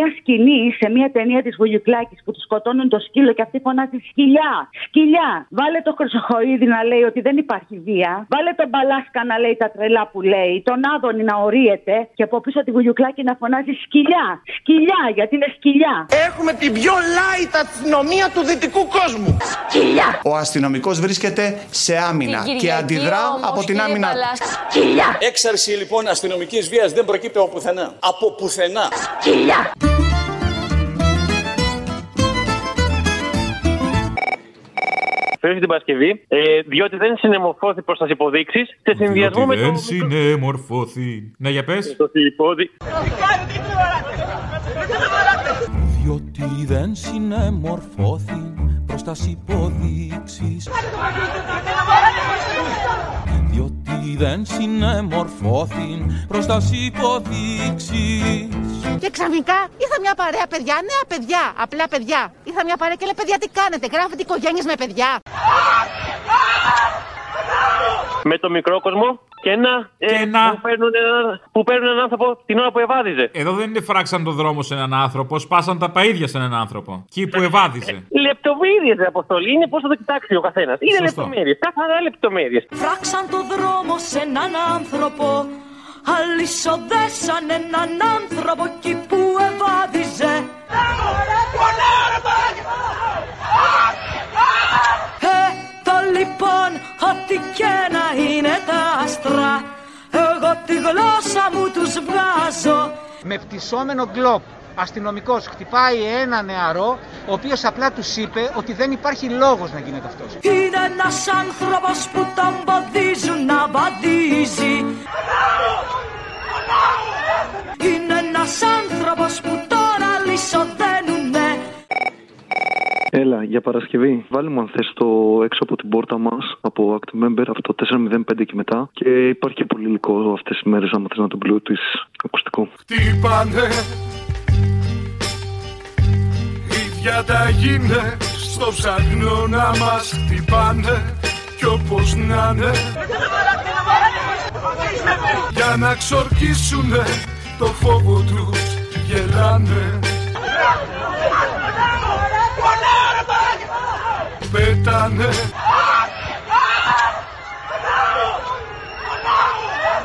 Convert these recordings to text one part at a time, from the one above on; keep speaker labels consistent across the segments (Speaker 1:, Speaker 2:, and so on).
Speaker 1: μία σκηνή σε μία ταινία της Βουγιουκλάκη που τους σκοτώνουν το σκύλο και αυτή φωνάζει σκυλιά. Σκυλιά. Βάλε το Χρυσοχοίδη να λέει ότι δεν υπάρχει βία. Βάλε τον Μπαλάσκα να λέει τα τρελά που λέει. Τον Άδωνη να ορίεται και από πίσω τη Βουγιουκλάκη να φωνάζει σκυλιά. Σκυλιά γιατί είναι σκυλιά.
Speaker 2: Έχουμε την πιο light αστυνομία του δυτικού κόσμου.
Speaker 1: Σκυλιά.
Speaker 3: Ο αστυνομικός βρίσκεται σε άμυνα και αντιδρά από την άμυνα.
Speaker 1: Σκυλιά.
Speaker 4: Έξαρση λοιπόν αστυνομικής βίας δεν προκύπτει από πουθενά. Από πουθενά.
Speaker 1: Σκυλιά.
Speaker 5: Φέρνει την Παρασκευή, ε, διότι δεν συνεμορφώθη προς τις υποδείξεις σε συνδυασμό με
Speaker 6: Διότι
Speaker 5: το.
Speaker 6: δεν συνεμορφώθη. Ναι, για πες.
Speaker 5: Το υπόδει...
Speaker 7: διότι δεν συνεμορφώθη προς τας υποδείξεις διότι δεν συνεμορφώθη προς τας υποδείξεις
Speaker 8: Και ξαφνικά ήρθα μια παρέα παιδιά, νέα παιδιά, απλά παιδιά. Ήρθα μια παρέα και λέει παιδιά τι κάνετε, γράφετε οικογένειες με παιδιά.
Speaker 5: με το μικρό κόσμο και ένα. ε,
Speaker 6: Και ένα.
Speaker 5: Που, παίρνουν ένα, που παίρνουν έναν άνθρωπο την ώρα που ευάδιζε.
Speaker 6: Εδώ δεν είναι φράξαν το δρόμο σε έναν άνθρωπο, σπάσαν τα παΐδια σε έναν άνθρωπο. Εκεί που ευάδιζε.
Speaker 5: Λεπτομέρειες, Αποστολή. Είναι πώς θα το κοιτάξει ο καθένας. Είναι
Speaker 6: Σωστό.
Speaker 5: λεπτομέρειες. Καθαρά λεπτομέρειες.
Speaker 9: Φράξαν το δρόμο σε έναν άνθρωπο Αλυσοδέσαν έναν άνθρωπο εκεί που ευάδιζε Ε, το λοιπόν, ό,τι και να είναι τα άστρα Εγώ τη γλώσσα μου τους βγάζω
Speaker 10: Με πτυσσόμενο γκλόπ αστυνομικός χτυπάει ένα νεαρό ο οποίος απλά τους είπε ότι δεν υπάρχει λόγος να γίνεται αυτός.
Speaker 9: Είναι ένας άνθρωπος που τον ποδίζουν να βαδίζει Είναι ένας άνθρωπος που τώρα λυσοδένουνε
Speaker 11: Έλα, για Παρασκευή. Βάλε μου αν θες το έξω από την πόρτα μας, από Act Member, αυτό το 405 και μετά. Και υπάρχει και πολύ υλικό αυτές τις μέρες, άμα θες να τον πλούτεις ακουστικό.
Speaker 12: Χτύπανε Η διαταγή είναι στο ψαχνό να μας χτυπάνε Κι όπως να είναι Για να ξορκίσουνε το φόβο τους γελάνε Πέτανε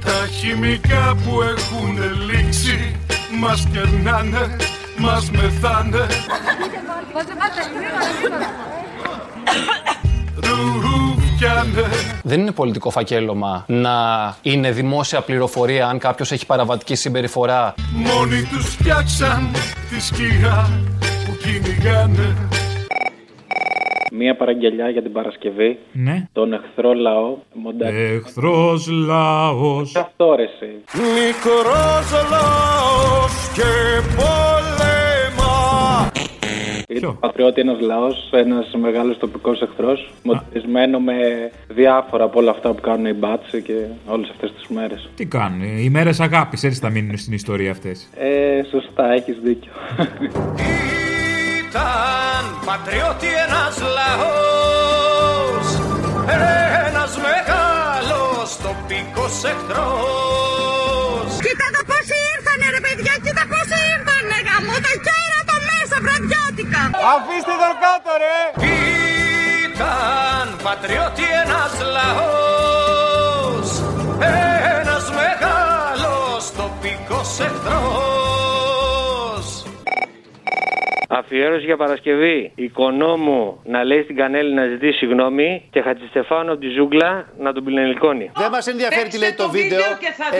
Speaker 12: Τα χημικά που έχουν λήξει Μας κερνάνε, μας μεθάνε. Ρουφιάνε.
Speaker 13: Δεν είναι πολιτικό φακέλωμα να είναι δημόσια πληροφορία αν κάποιος έχει παραβατική συμπεριφορά.
Speaker 12: Μόνοι τους φτιάξαν τη σκιά που κυνηγάνε
Speaker 14: Μία παραγγελιά για την Παρασκευή.
Speaker 6: Ναι.
Speaker 14: Τον εχθρό λαό. Μοντάκι.
Speaker 6: Εχθρός λαός.
Speaker 14: Αυτό ρε εσύ.
Speaker 12: Μικρός λαός και πολέμα
Speaker 14: Είναι πατριώτη ένας λαός, ένας μεγάλος τοπικός εχθρός. Μοντισμένο με διάφορα από όλα αυτά που κάνουν οι μπάτσι και όλες αυτές τις μέρες.
Speaker 6: Τι κάνουν, οι μέρες αγάπης, έτσι θα μείνουν στην ιστορία αυτές.
Speaker 14: Ε, σωστά, έχεις δίκιο.
Speaker 2: Ήταν πατριώτη ένας λαός Ένας μεγάλος τοπικός εχθρός.
Speaker 8: Κοίτα το πόσοι ήρθανε ρε παιδιά, κοίτα πόσοι ήρθανε γαμώ το κέρα το μέσα βραδιάτικα.
Speaker 2: Αφήστε τον κάτω ρε. Ήταν πατριώτη ένας λαός Ένας μεγάλος τοπικός εχθρός
Speaker 5: Αφιέρωση για Παρασκευή. Οικονόμου να λέει στην Κανέλη να ζητήσει συγγνώμη και Χατζηστεφάνου από τη ζούγκλα να τον πιλενικώνει.
Speaker 15: Δεν μας ενδιαφέρει τι λέει το βίντεο.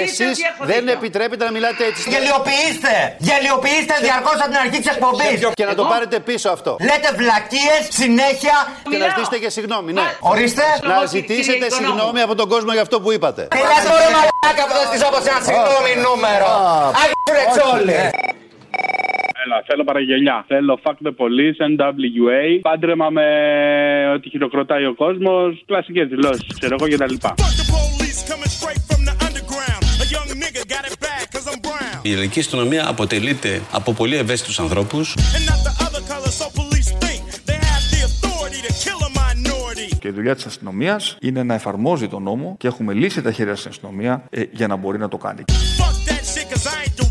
Speaker 15: Εσείς δεν επιτρέπετε να μιλάτε έτσι.
Speaker 2: Γελιοποιήστε! Γελιοποιήστε διαρκώς από την αρχή της εκπομπής!
Speaker 15: Και να το πάρετε πίσω αυτό.
Speaker 2: Λέτε βλακίες συνέχεια.
Speaker 15: Και να ζητήσετε και συγγνώμη, ναι.
Speaker 2: Ορίστε.
Speaker 15: Να ζητήσετε συγγνώμη από τον κόσμο για αυτό που είπατε.
Speaker 2: Έλα τώρα μαλάκα που θα στήσω όπως ένα συγγνώμη νούμερο. Άγιο ρετσόλι.
Speaker 16: Έλα, θέλω παραγγελιά. Θέλω fuck the police, NWA, πάντρεμα με ότι χειροκροτάει ο κόσμος, κλασικές δηλώσεις, ξέρω εγώ κτλ.
Speaker 17: Η ελληνική αστυνομία αποτελείται από πολύ ευαίσθητους ανθρώπους
Speaker 18: Και η δουλειά της αστυνομίας είναι να εφαρμόζει τον νόμο και έχουμε λύσει τα χέρια στην αστυνομίας ε, για να μπορεί να το κάνει.
Speaker 12: Fuck that shit,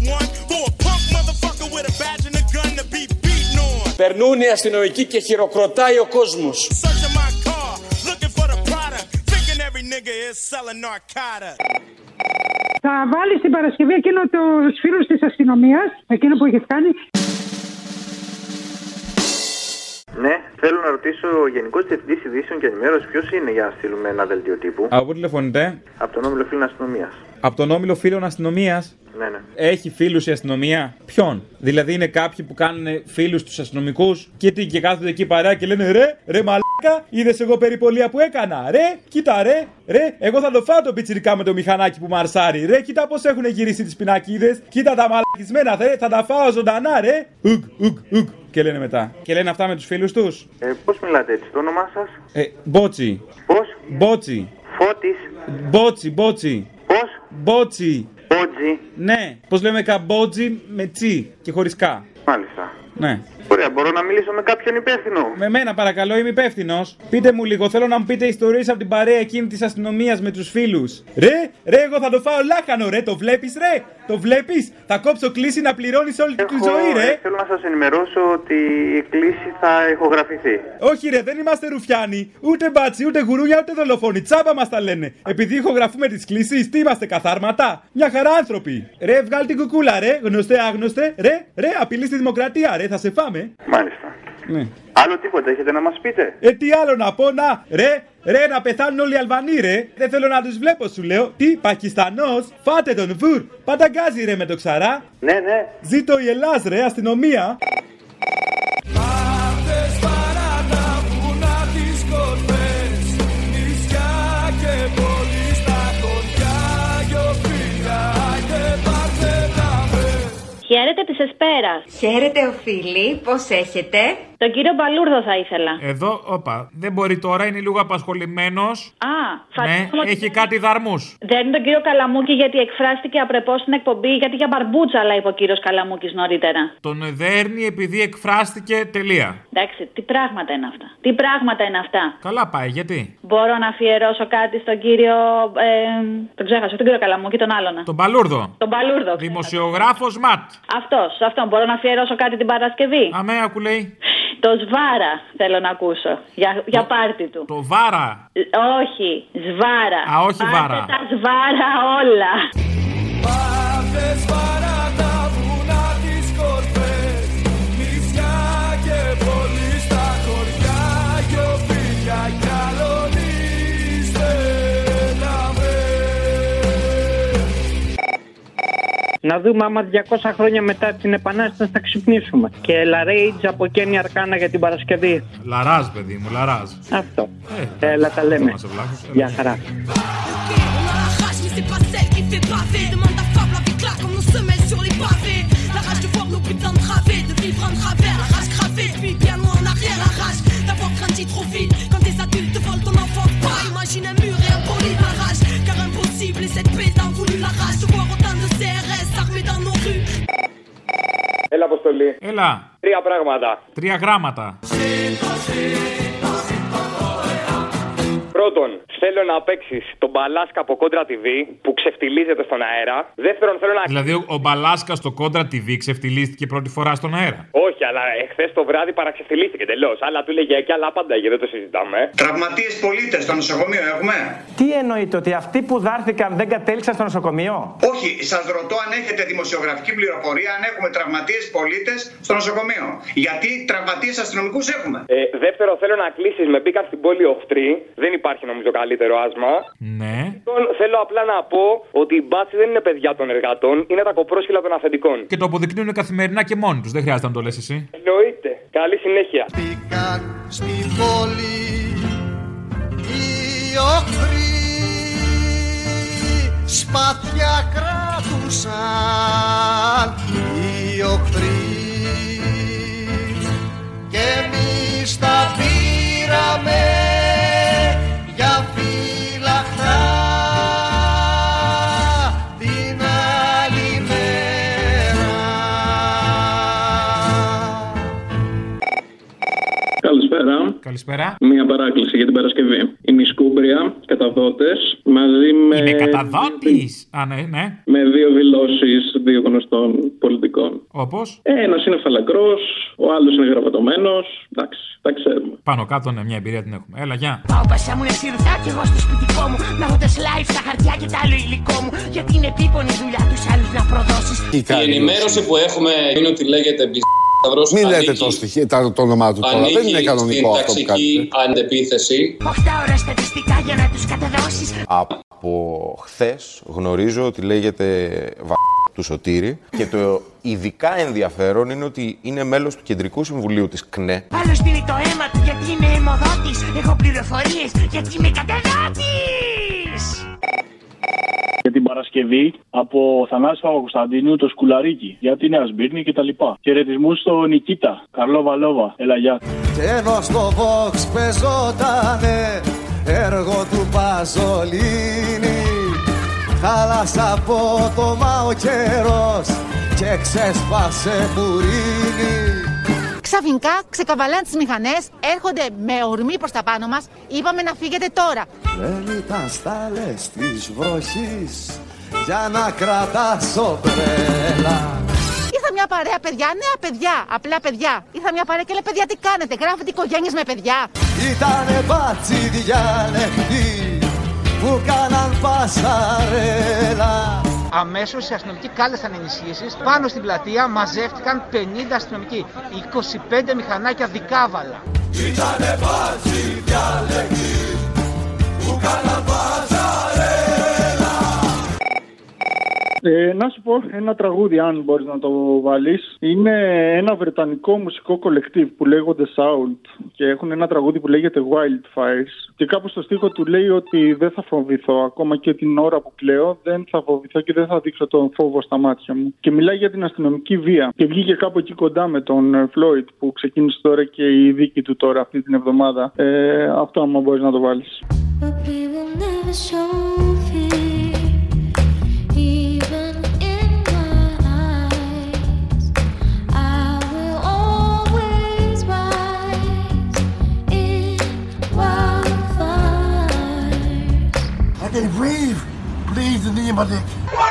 Speaker 4: Περνούν οι αστυνομικοί και χειροκροτάει ο κόσμος.
Speaker 19: Θα βάλει την Παρασκευή εκείνο τους φίλους της αστυνομίας, εκείνο που έχει κάνει.
Speaker 20: Ναι, θέλω να ρωτήσω ο Γενικός Διευθυντής Ειδήσεων και Ενημέρωσης ποιος είναι για να στείλουμε ένα δελτίο τύπου;
Speaker 21: Από πού τηλεφωνείτε;
Speaker 20: Από τον Όμιλο Φίλων Αστυνομίας.
Speaker 21: Από τον όμιλο φίλων αστυνομίας.
Speaker 20: Ναι, ναι.
Speaker 21: Έχει φίλους η αστυνομία; Ποιον; Δηλαδή είναι κάποιοι που κάνουν φίλους τους αστυνομικούς και, τι, και κάθονται εκεί παρέα και λένε ρε, ρε μαλάκα, είδες εγώ περιπολία που έκανα. Ρε, κοίτα ρε, ρε, εγώ θα το φάω το πιτσιρικά με το μηχανάκι που μαρσάρει. Ρε, κοίτα πώς έχουν γυρίσει τις πινακίδες. Κοίτα τα μαλακισμένα, ρε, θα τα φάω ζωντανά, ρε. Ουκ, ουκ, ουκ. Και λένε μετά. Και λένε αυτά με τους φίλους τους.
Speaker 20: Ε, Πώς μιλάτε έτσι, το όνομά σας;
Speaker 21: Ε, μπότσι.
Speaker 20: Πώς;
Speaker 21: Μπότσι.
Speaker 20: Φώτης.
Speaker 21: Μπότσι, μπότσι.
Speaker 20: Πώς;
Speaker 21: Μπότσι.
Speaker 20: Μπότζι.
Speaker 21: Ναι, πώς λέμε καμπότζι με τσι και χωρίς κα.
Speaker 20: Μάλιστα.
Speaker 21: Ναι.
Speaker 20: Ωραία, μπορώ να μιλήσω με κάποιον υπεύθυνο.
Speaker 21: Με μένα παρακαλώ, είμαι υπεύθυνος. Πείτε μου λίγο, θέλω να μου πείτε ιστορίες από την παρέα εκείνη της αστυνομίας με τους φίλους. Ρε, ρε, εγώ θα το φάω λάχανο, ρε, το βλέπεις, ρε; Το βλέπεις, θα κόψω κλίση να πληρώνεις όλη τη ζωή, ρε;
Speaker 20: ε, θέλω να σας ενημερώσω ότι η κλήση θα ηχογραφηθεί.
Speaker 21: Όχι, ρε, δεν είμαστε ρουφιάνοι. Ούτε μπάτσι, ούτε γουρούνια, ούτε δολοφόνοι. Τσάμπα μας τα λένε. Επειδή ηχογραφούμε τις κλήσει, τι είμαστε καθάρματα; Μια χαρά άνθρωποι. Ρε, βγάλει την κουκούλα, ρε, γνωστέ, άγνωστε. Ρε, ρε, απειλή στη δημοκρατία, ρε, θα σε φάμε.
Speaker 20: Μάλιστα.
Speaker 21: Ναι.
Speaker 20: Άλλο τίποτα έχετε να μας πείτε;
Speaker 21: Ε, τι άλλο να πω, να, ρε, ρε, να πεθάνουν όλοι οι Αλβανοί, ρε. Δεν θέλω να τους βλέπω, σου λέω. Τι, Πακιστανός, φάτε τον βουρ. Πανταγκάζει, ρε, με το ξαρά.
Speaker 20: Ναι, ναι.
Speaker 21: Ζήτω η Ελλάς, ρε, αστυνομία.
Speaker 22: Χαίρετε τη Εσπέρα.
Speaker 23: Χαίρετε, οφείλει. Πώς έχετε;
Speaker 22: Τον κύριο Μπαλούρδο θα ήθελα.
Speaker 6: Εδώ, όπα, δεν μπορεί τώρα, είναι λίγο απασχολημένος.
Speaker 22: Α,
Speaker 6: Ναι,
Speaker 22: φαντάζομαι ότι
Speaker 6: έχει κάτι δαρμούς.
Speaker 22: Δεν είναι τον κύριο Καλαμούκη γιατί εκφράστηκε απρεπώς στην εκπομπή, γιατί για μπαρμπούτσα αλλά είπε ο κύριος Καλαμούκης νωρίτερα.
Speaker 6: Τον δέρνει επειδή εκφράστηκε τελεία.
Speaker 22: Εντάξει, τι πράγματα είναι αυτά. Τι πράγματα είναι αυτά.
Speaker 6: Καλά πάει, γιατί;
Speaker 22: Μπορώ να αφιερώσω κάτι στον κύριο. Ε, τον ξέχασα, τον κύριο Καλαμούκη, τον άλλον.
Speaker 6: Τον Παλούρδο.
Speaker 22: Τον Παλούρδο.
Speaker 6: Δημοσιογράφος Ματ.
Speaker 22: Αυτός, αυτό. Μπορώ να αφιερώσω κάτι την Παρασκευή;
Speaker 6: Αμέ, ακουλέει.
Speaker 22: Το Σβάρα θέλω να ακούσω. Για, για πάρτι του.
Speaker 6: Το Βάρα.
Speaker 22: Ε, Όχι, Σβάρα.
Speaker 6: Α, όχι
Speaker 22: Πάρτε
Speaker 6: Βάρα.
Speaker 22: τα Σβάρα όλα.
Speaker 24: Να δούμε άμα 200 χρόνια μετά την Επανάσταση θα ξυπνήσουμε. Και Λαρέιτζ από Κέννη Αρκάνα για την Παρασκευή.
Speaker 6: Λαράζ, παιδί μου, λαράζ.
Speaker 24: Αυτό. Έλα τα λέμε.
Speaker 6: Είμαστε βλάχες.
Speaker 24: Γεια χαρά.
Speaker 25: Έλα. Τρία πράγματα.
Speaker 6: Τρία γράμματα.
Speaker 25: Πρώτον, θέλω να παίξεις τον Μπαλάσκα από κόντρα TV που ξεφτιλίζεται στον αέρα. Δεύτερον, θέλω να.
Speaker 6: Δηλαδή, ο, ο Μπαλάσκα στο κόντρα TV ξεφτυλίστηκε πρώτη φορά στον αέρα;
Speaker 25: Όχι, αλλά εχθές το βράδυ παραξεφτιλίστηκε τελώς. Άλλα του λέγε και άλλα πάντα δεν το συζητάμε.
Speaker 15: Τραυματίες πολίτες στο νοσοκομείο έχουμε;
Speaker 26: Τι εννοείται, ότι αυτοί που δάρθηκαν δεν κατέληξαν στο νοσοκομείο;
Speaker 15: Όχι, σας ρωτώ αν έχετε δημοσιογραφική πληροφορία αν έχουμε τραυματίες πολίτες στο νοσοκομείο. Γιατί τραυματίες αστυνομικούς έχουμε;
Speaker 25: Ε, δεύτερο, θέλω να κλείσεις με μπήκαν στην πόλη οχτρή. Δεν υπάρχει νομίζω καλύτερο άσμα.
Speaker 6: Ναι.
Speaker 25: Λοιπόν, θέλω απλά να πω ότι οι μπάτσι δεν είναι παιδιά των εργατών, είναι τα κοπρόσχυλα των αφεντικών.
Speaker 6: Και το αποδεικνύουν καθημερινά και μόνοι τους. Δεν χρειάζεται να το λες εσύ.
Speaker 25: Εννοείται. Καλή συνέχεια.
Speaker 27: Στην πόλη οι οχροί σπαθιά κράτουσαν οι οχροί και εμείς τα πήραμε
Speaker 28: Καλησπέρα.
Speaker 6: Καλησπέρα.
Speaker 29: Μία παράκληση για την Παρασκευή. Η Μισκούμπρια, καταδότες, μαζί με.
Speaker 6: Είναι καταδότης! Α, ναι, ναι.
Speaker 29: Με δύο δηλώσεις δύο γνωστών πολιτικών.
Speaker 6: Όπως;
Speaker 29: Ένας είναι φαλακρός, ο άλλος είναι γραβατωμένο. Εντάξει, τα ξέρουμε.
Speaker 6: Πάνω κάτω, ναι, μια εμπειρία την έχουμε. Έλα, γεια.
Speaker 9: Πάω πασά μου είναι σιρτά και εγώ στο σπιτικό μου Να έχω τα slides, τα χαρτιά και τα άλλο υλικό μου Γιατί είναι επίπονη η δουλειά τους άλλους να προδώσεις
Speaker 30: Η ενημέρωση που έχουμε είναι ότι λέγεται Σταυρός
Speaker 31: Μην λέτε
Speaker 30: ανήκει-
Speaker 31: το, στοιχείο, τα- το όνομά του τώρα.
Speaker 30: ανήκει
Speaker 31: Δεν είναι κανονικό
Speaker 30: στην
Speaker 31: αυτό που
Speaker 30: ταξική
Speaker 31: κάνετε.
Speaker 30: αντεπίθεση.
Speaker 9: 8 ώρα στατιστικά για να τους καταδώσεις
Speaker 32: Από χθες γνωρίζω ότι λέγεται βα... του Σωτήρη και το ειδικά ενδιαφέρον είναι ότι είναι μέλος του Κεντρικού Συμβουλίου της ΚΝΕ.
Speaker 9: Άλλο στείλει το αίμα του γιατί είναι αιμοδότης Έχω πληροφορίες γιατί είμαι καταδότης
Speaker 16: Για την Παρασκευή από Θανάση Παπακοσταντίνου το σκουλαρίκι για τη Νέα Σμπύρνη κτλ. Χαιρετισμούς στο Νικήτα. Καρλό Βαλόβα. Έλα, γεια.
Speaker 33: Και ενώ στο Vox πεζότανε έργο του Παζολίνη Χάλασε από το μα ο καιρός και ξέσπασε μπουρίνι
Speaker 8: Ξαφνικά ξεκαβαλάνε τις μηχανές, έρχονται με ορμή προς τα πάνω μας. Είπαμε να φύγετε τώρα.
Speaker 33: Δεν ήταν στάλες της βροχής για να κρατάς όπρελα
Speaker 8: Ήρθα μια παρέα παιδιά, νέα παιδιά, απλά παιδιά. Ήρθα μια παρέα και λέει παιδιά τι κάνετε, γράφετε οικογένειες με παιδιά.
Speaker 33: Ήτανε μπάτσι διάλεκτοι που κάναν πασαρέλα
Speaker 34: Αμέσως οι αστυνομικοί κάλεσαν ενισχύσεις. Πάνω στην πλατεία μαζεύτηκαν 50 αστυνομικοί. 25 μηχανάκια δικάβαλα.
Speaker 33: Ήτανε μπάτσι διάλεκτοι που
Speaker 16: Ε, να σου πω ένα τραγούδι, αν μπορείς να το βάλεις. Είναι ένα βρετανικό μουσικό κολεκτίβ που λέγονται Sound και έχουν ένα τραγούδι που λέγεται Wildfires. Και κάπου στο στίχο του λέει ότι δεν θα φοβηθώ. Ακόμα και την ώρα που κλαίω, δεν θα φοβηθώ και δεν θα δείξω τον φόβο στα μάτια μου. Και μιλάει για την αστυνομική βία. Και βγήκε κάπου εκεί κοντά με τον ε, Floyd που ξεκίνησε τώρα και η δίκη του τώρα αυτή την εβδομάδα. Ε, αυτό, άμα μπορείς να το βάλεις.
Speaker 9: But we will never show izlediğin
Speaker 27: için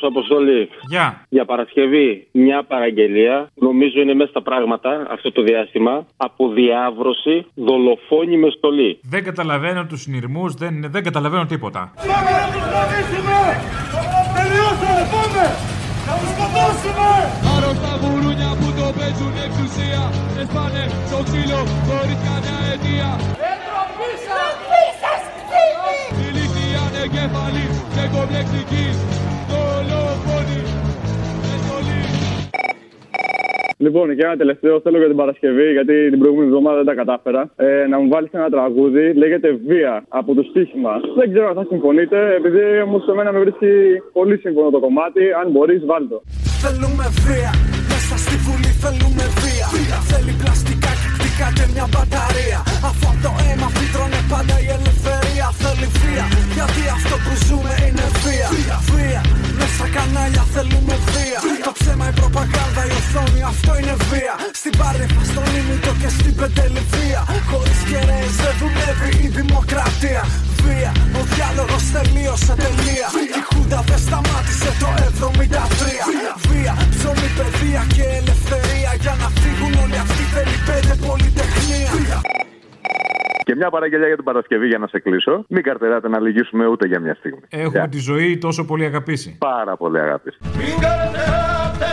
Speaker 27: σου, Αποστολή.
Speaker 6: Γεια.
Speaker 27: Για Παρασκευή, μια παραγγελία. Νομίζω είναι μέσα στα πράγματα αυτό το διάστημα. Από διάβρωση, δολοφόνη με στολή.
Speaker 6: Δεν καταλαβαίνω τους συνειρμούς, δεν, δεν καταλαβαίνω τίποτα.
Speaker 33: Πάμε να τους κρατήσουμε! Τελειώσαμε, πάμε! Να τους σκοτώσουμε!
Speaker 35: Άρρωστα γουρούνια που το παίζουν εξουσία Δεν σπάνε στο ξύλο χωρίς καμιά αιτία
Speaker 33: Εντροπή σας, κτίνη!
Speaker 35: Ηλίθιοι ανεγκέφαλοι και κομπλεξικοί
Speaker 16: Λοιπόν, και ένα τελευταίο θέλω για την Παρασκευή, γιατί την προηγούμενη εβδομάδα δεν τα κατάφερα. Ε, να μου βάλεις ένα τραγούδι, λέγεται Βία από το στοίχημα. Δεν ξέρω αν θα συμφωνείτε, επειδή όμως σε μένα με βρίσκει πολύ σύμφωνο το κομμάτι. Αν μπορείς, βάλ το.
Speaker 33: Θέλουμε βία, μέσα στη βουλή θέλουμε βία. Θέλει πλαστικά και κτικάτε μια μπαταρία. Αφού από το αίμα φύτρωνε πάντα η ελευθερία. Θέλει βία, γιατί αυτό που ζούμε είναι βία. Βία, μέσα κανάλια θέλουμε βία. Το ψέμα, η προπαγάνδα, η οθόνη, αυτό είναι βία. Στην Πάρνηθα, στον Ήμιτο και στην Πεντεληφία. Χωρίς κεραίες δεν δουλεύει η δημοκρατία. Βία, ο διάλογος τελείωσε τελεία. Η Χούντα δεν σταμάτησε το 73. Βία, ψωμί, παιδεία και ελευθερία. Για να φύγουν όλοι αυτοί θέλει πέντε πολυτεχνία.
Speaker 26: Και μια παραγγελιά για την Παρασκευή για να σε κλείσω. Μην καρτεράτε να λυγίσουμε ούτε για μια στιγμή.
Speaker 6: Έχουμε τη ζωή τόσο πολύ αγαπήσει.
Speaker 26: Πάρα πολύ αγάπη.
Speaker 33: Μην καρτεράτε